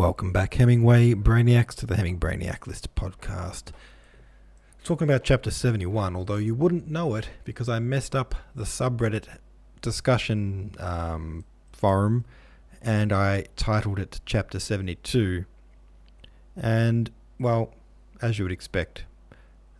Welcome back, Hemingway Brainiacs, to the Hemingway Brainiac List podcast. Talking about chapter 71, although you wouldn't know it because I messed up the subreddit discussion um, forum and I titled it chapter 72. And, well, as you would expect,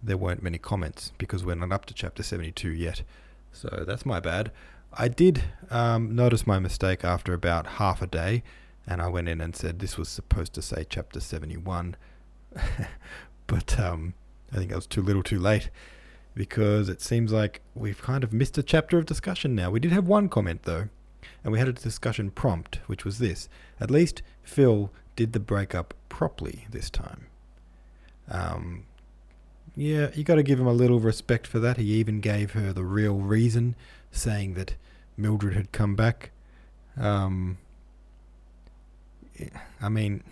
there weren't many comments because we're not up to chapter 72 yet. So that's my bad. I did um, notice my mistake after about half a day and I went in and said this was supposed to say chapter 71. but um, I think I was too little too late because it seems like we've kind of missed a chapter of discussion now. We did have one comment though, and we had a discussion prompt, which was this At least Phil did the breakup properly this time. Um, yeah, you got to give him a little respect for that. He even gave her the real reason, saying that Mildred had come back. Um, I mean,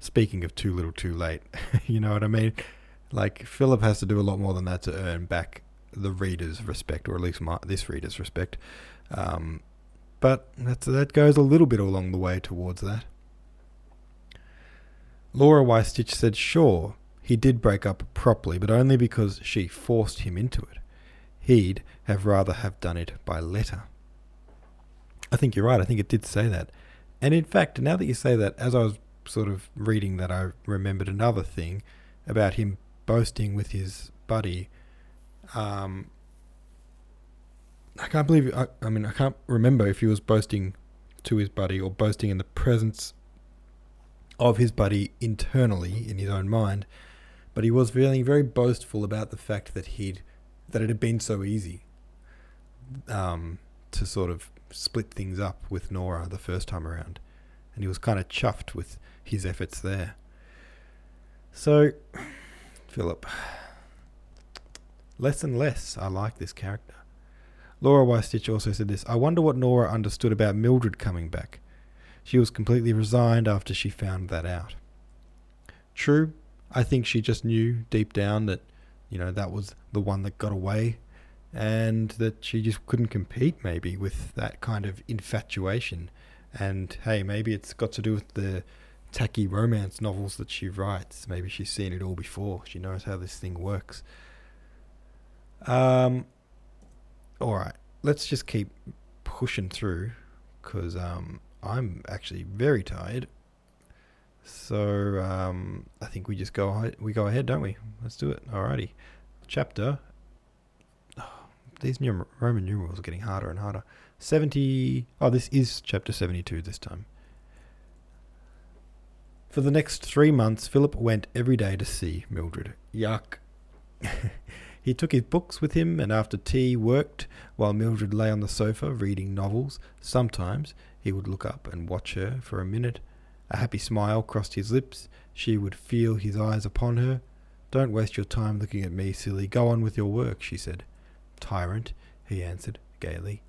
speaking of too little, too late, you know what I mean? Like Philip has to do a lot more than that to earn back the reader's respect, or at least my, this reader's respect. Um, but that's, that goes a little bit along the way towards that. Laura Weistich said, sure, he did break up properly, but only because she forced him into it. He'd have rather have done it by letter. I think you're right. I think it did say that. And in fact, now that you say that, as I was sort of reading that, I remembered another thing about him boasting with his buddy. Um, I can't believe. I, I mean, I can't remember if he was boasting to his buddy or boasting in the presence of his buddy internally in his own mind, but he was feeling very boastful about the fact that he'd that it had been so easy um, to sort of split things up with Nora the first time around, and he was kind of chuffed with his efforts there. So, Philip, less and less I like this character. Laura Weistich also said this I wonder what Nora understood about Mildred coming back. She was completely resigned after she found that out. True, I think she just knew deep down that, you know, that was the one that got away and that she just couldn't compete maybe with that kind of infatuation. And hey, maybe it's got to do with the tacky romance novels that she writes. Maybe she's seen it all before. She knows how this thing works. Um, all right, let's just keep pushing through because um, I'm actually very tired. So um, I think we just go we go ahead, don't we? Let's do it. Alrighty. Chapter these Roman numerals are getting harder and harder. 70. Oh, this is chapter 72 this time. For the next three months, Philip went every day to see Mildred. Yuck. he took his books with him and after tea worked while Mildred lay on the sofa reading novels. Sometimes he would look up and watch her for a minute. A happy smile crossed his lips. She would feel his eyes upon her. Don't waste your time looking at me, silly. Go on with your work, she said. Tyrant, he answered gaily.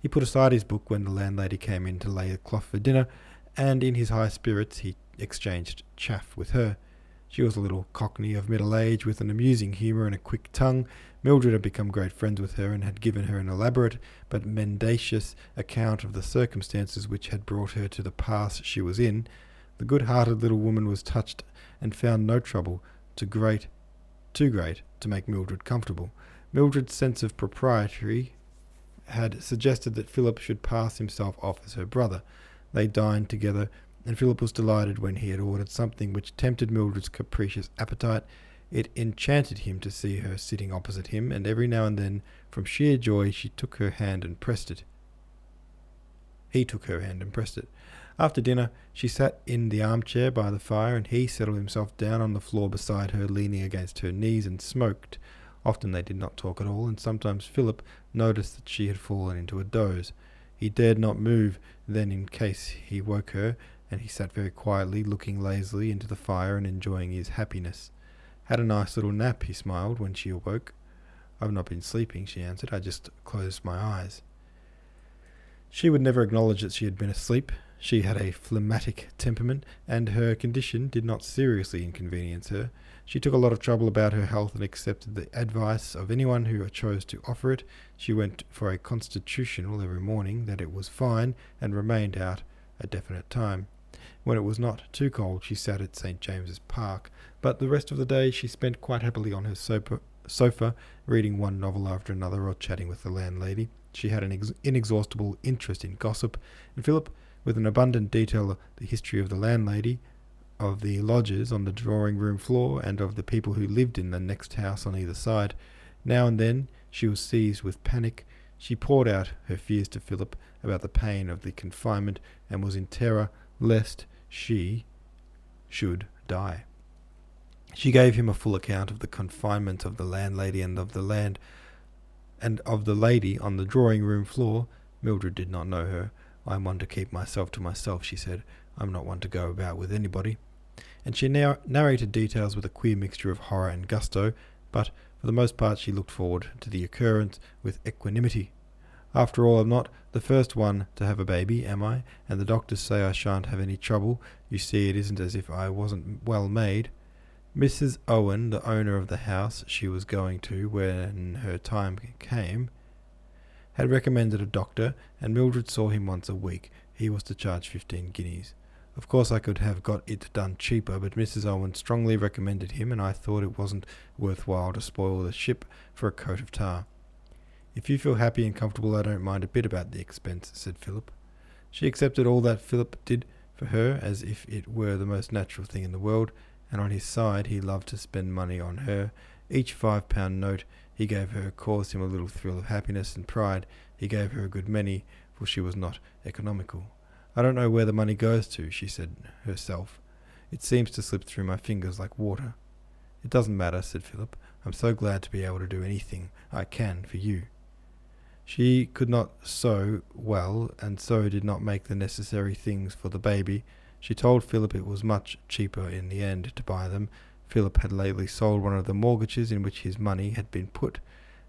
He put aside his book when the landlady came in to lay the cloth for dinner, and in his high spirits he exchanged chaff with her. She was a little cockney of middle age with an amusing humour and a quick tongue. Mildred had become great friends with her and had given her an elaborate but mendacious account of the circumstances which had brought her to the pass she was in. The good-hearted little woman was touched and found no trouble too great, too great to make Mildred comfortable. Mildred's sense of propriety had suggested that Philip should pass himself off as her brother. They dined together, and Philip was delighted when he had ordered something which tempted Mildred's capricious appetite. It enchanted him to see her sitting opposite him, and every now and then, from sheer joy, she took her hand and pressed it. He took her hand and pressed it. After dinner, she sat in the armchair by the fire, and he settled himself down on the floor beside her, leaning against her knees, and smoked. Often they did not talk at all, and sometimes Philip noticed that she had fallen into a doze. He dared not move then in case he woke her, and he sat very quietly, looking lazily into the fire and enjoying his happiness. Had a nice little nap, he smiled, when she awoke. I've not been sleeping, she answered. I just closed my eyes. She would never acknowledge that she had been asleep. She had a phlegmatic temperament, and her condition did not seriously inconvenience her. She took a lot of trouble about her health and accepted the advice of anyone who chose to offer it. She went for a constitutional every morning, that it was fine, and remained out a definite time. When it was not too cold, she sat at St. James's Park, but the rest of the day she spent quite happily on her sofa, sofa reading one novel after another or chatting with the landlady. She had an ex- inexhaustible interest in gossip, and Philip, with an abundant detail of the history of the landlady, of the lodgers on the drawing room floor, and of the people who lived in the next house on either side. Now and then she was seized with panic. She poured out her fears to Philip about the pain of the confinement and was in terror lest she should die. She gave him a full account of the confinement of the landlady and of the land and of the lady on the drawing room floor. Mildred did not know her. I'm one to keep myself to myself, she said. I'm not one to go about with anybody. And she now narrated details with a queer mixture of horror and gusto, but for the most part she looked forward to the occurrence with equanimity. After all, I'm not the first one to have a baby, am I? And the doctors say I shan't have any trouble. You see, it isn't as if I wasn't well made. Mrs. Owen, the owner of the house she was going to when her time came, had recommended a doctor, and Mildred saw him once a week. He was to charge fifteen guineas. Of course, I could have got it done cheaper, but Mrs. Owen strongly recommended him, and I thought it wasn't worth while to spoil the ship for a coat of tar. If you feel happy and comfortable, I don't mind a bit about the expense, said Philip. She accepted all that Philip did for her as if it were the most natural thing in the world, and on his side he loved to spend money on her. Each five pound note he gave her caused him a little thrill of happiness and pride. He gave her a good many, for she was not economical. I don't know where the money goes to, she said herself. It seems to slip through my fingers like water. It doesn't matter, said Philip. I'm so glad to be able to do anything I can for you. She could not sew well, and so did not make the necessary things for the baby. She told Philip it was much cheaper in the end to buy them. Philip had lately sold one of the mortgages in which his money had been put,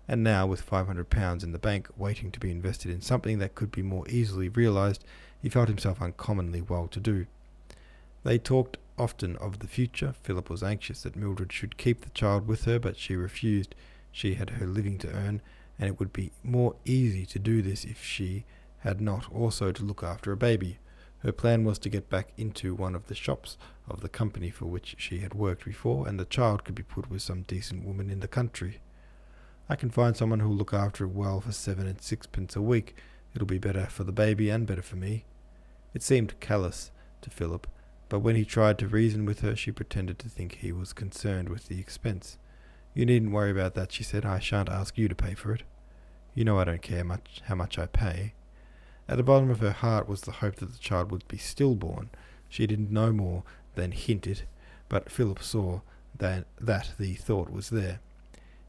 and now, with five hundred pounds in the bank, waiting to be invested in something that could be more easily realized, he felt himself uncommonly well to do. They talked often of the future. Philip was anxious that Mildred should keep the child with her, but she refused. She had her living to earn, and it would be more easy to do this if she had not also to look after a baby. Her plan was to get back into one of the shops of the company for which she had worked before, and the child could be put with some decent woman in the country. I can find someone who'll look after it well for seven and sixpence a week. It'll be better for the baby and better for me. It seemed callous to Philip, but when he tried to reason with her, she pretended to think he was concerned with the expense. You needn't worry about that, she said. I shan't ask you to pay for it. You know I don't care much how much I pay. At the bottom of her heart was the hope that the child would be stillborn. She didn't know more than hint it, but Philip saw that, that the thought was there.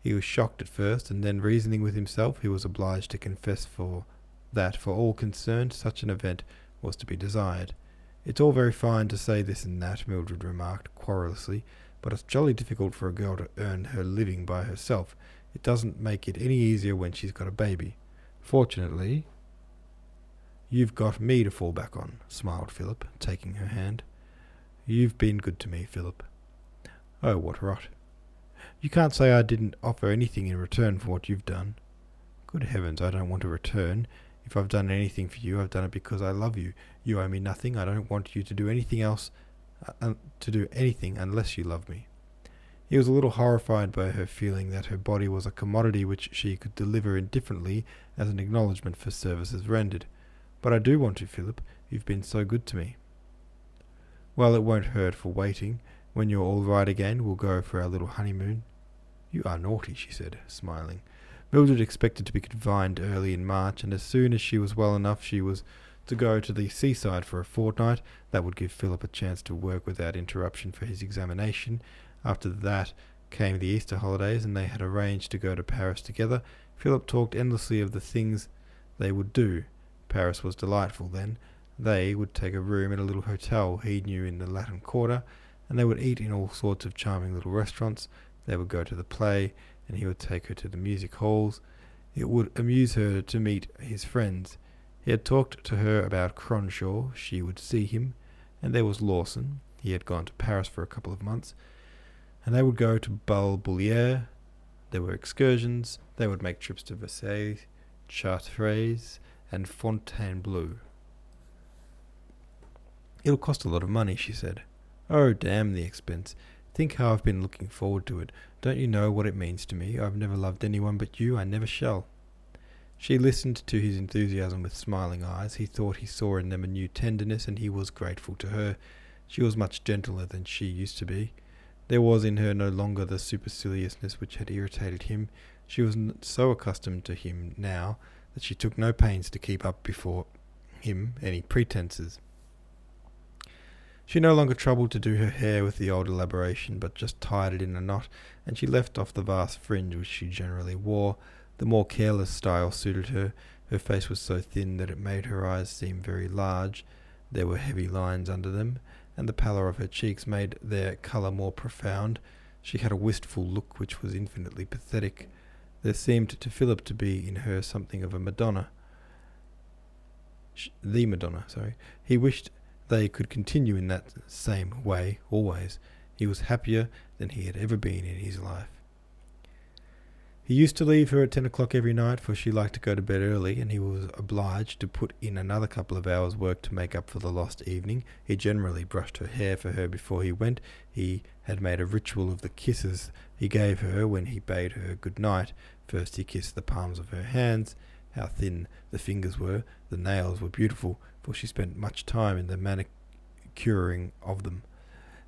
He was shocked at first, and then reasoning with himself, he was obliged to confess for that for all concerned such an event was to be desired. It's all very fine to say this and that, Mildred remarked querulously, but it's jolly difficult for a girl to earn her living by herself. It doesn't make it any easier when she's got a baby. Fortunately, you've got me to fall back on, smiled Philip, taking her hand. You've been good to me, Philip. Oh, what rot. You can't say I didn't offer anything in return for what you've done. Good heavens, I don't want to return. If I've done anything for you, I've done it because I love you. You owe me nothing. I don't want you to do anything else uh, to do anything unless you love me. He was a little horrified by her feeling that her body was a commodity which she could deliver indifferently as an acknowledgment for services rendered. But I do want to, Philip. You've been so good to me. Well, it won't hurt for waiting. When you're all right again, we'll go for our little honeymoon. You are naughty, she said, smiling. Mildred expected to be confined early in March, and as soon as she was well enough, she was to go to the seaside for a fortnight. That would give Philip a chance to work without interruption for his examination. After that came the Easter holidays, and they had arranged to go to Paris together. Philip talked endlessly of the things they would do. Paris was delightful then. They would take a room in a little hotel he knew in the Latin Quarter, and they would eat in all sorts of charming little restaurants. They would go to the play, and he would take her to the music halls. It would amuse her to meet his friends. He had talked to her about Cronshaw. She would see him. And there was Lawson. He had gone to Paris for a couple of months. And they would go to Bal Bullier. There were excursions. They would make trips to Versailles, Chartres, and Fontainebleau. It'll cost a lot of money, she said. Oh, damn the expense. Think how I've been looking forward to it. Don't you know what it means to me? I've never loved anyone but you. I never shall. She listened to his enthusiasm with smiling eyes. He thought he saw in them a new tenderness, and he was grateful to her. She was much gentler than she used to be. There was in her no longer the superciliousness which had irritated him. She was so accustomed to him now that she took no pains to keep up before him any pretences. She no longer troubled to do her hair with the old elaboration, but just tied it in a knot, and she left off the vast fringe which she generally wore. The more careless style suited her. Her face was so thin that it made her eyes seem very large. There were heavy lines under them, and the pallor of her cheeks made their colour more profound. She had a wistful look which was infinitely pathetic. There seemed to Philip to be in her something of a Madonna. The Madonna, sorry. He wished they could continue in that same way always. He was happier than he had ever been in his life. He used to leave her at ten o'clock every night, for she liked to go to bed early, and he was obliged to put in another couple of hours' work to make up for the lost evening. He generally brushed her hair for her before he went. He had made a ritual of the kisses he gave her when he bade her good night. First he kissed the palms of her hands. How thin the fingers were! The nails were beautiful for she spent much time in the manicuring of them.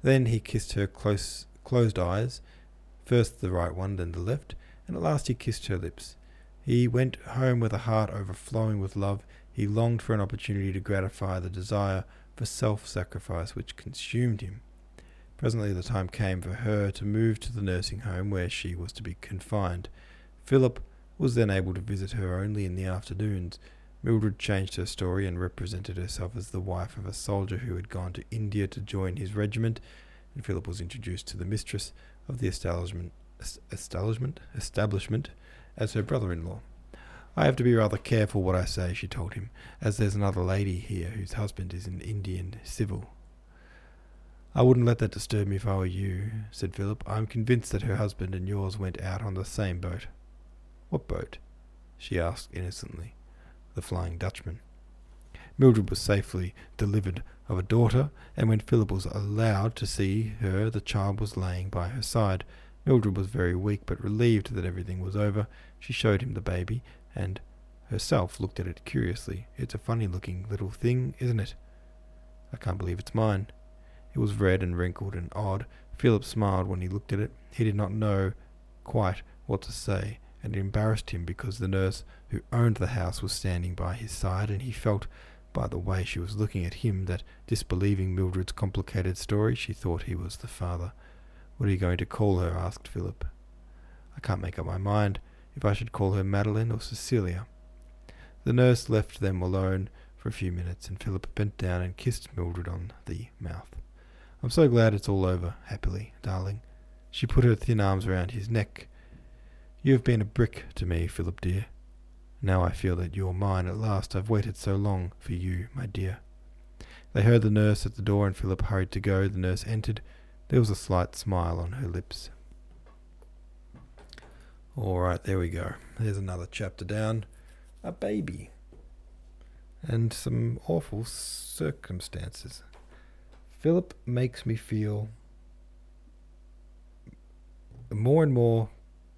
Then he kissed her close closed eyes, first the right one, then the left, and at last he kissed her lips. He went home with a heart overflowing with love. He longed for an opportunity to gratify the desire for self sacrifice which consumed him. Presently the time came for her to move to the nursing home where she was to be confined. Philip was then able to visit her only in the afternoons, Mildred changed her story and represented herself as the wife of a soldier who had gone to India to join his regiment, and Philip was introduced to the mistress of the establishment, establishment, establishment as her brother-in-law. I have to be rather careful what I say, she told him, as there's another lady here whose husband is an Indian civil. I wouldn't let that disturb me if I were you, said Philip. I'm convinced that her husband and yours went out on the same boat. What boat? she asked innocently the Flying Dutchman. Mildred was safely delivered of a daughter, and when Philip was allowed to see her, the child was laying by her side. Mildred was very weak, but relieved that everything was over. She showed him the baby, and herself looked at it curiously. It's a funny looking little thing, isn't it? I can't believe it's mine. It was red and wrinkled and odd. Philip smiled when he looked at it. He did not know quite what to say and embarrassed him because the nurse who owned the house was standing by his side, and he felt by the way she was looking at him that, disbelieving Mildred's complicated story, she thought he was the father. What are you going to call her? asked Philip. I can't make up my mind if I should call her Madeline or Cecilia. The nurse left them alone for a few minutes, and Philip bent down and kissed Mildred on the mouth. I'm so glad it's all over, happily, darling. She put her thin arms around his neck you have been a brick to me, Philip dear. Now I feel that you're mine at last. I've waited so long for you, my dear. They heard the nurse at the door, and Philip hurried to go. The nurse entered. There was a slight smile on her lips. All right, there we go. There's another chapter down. A baby. And some awful circumstances. Philip makes me feel more and more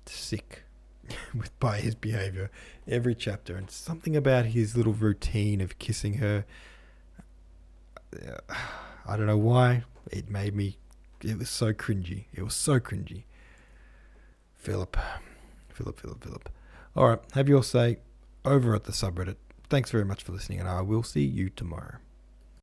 sick with by his behavior every chapter and something about his little routine of kissing her uh, I don't know why it made me it was so cringy it was so cringy. Philip Philip Philip Philip. All right have your say over at the subreddit. Thanks very much for listening and I will see you tomorrow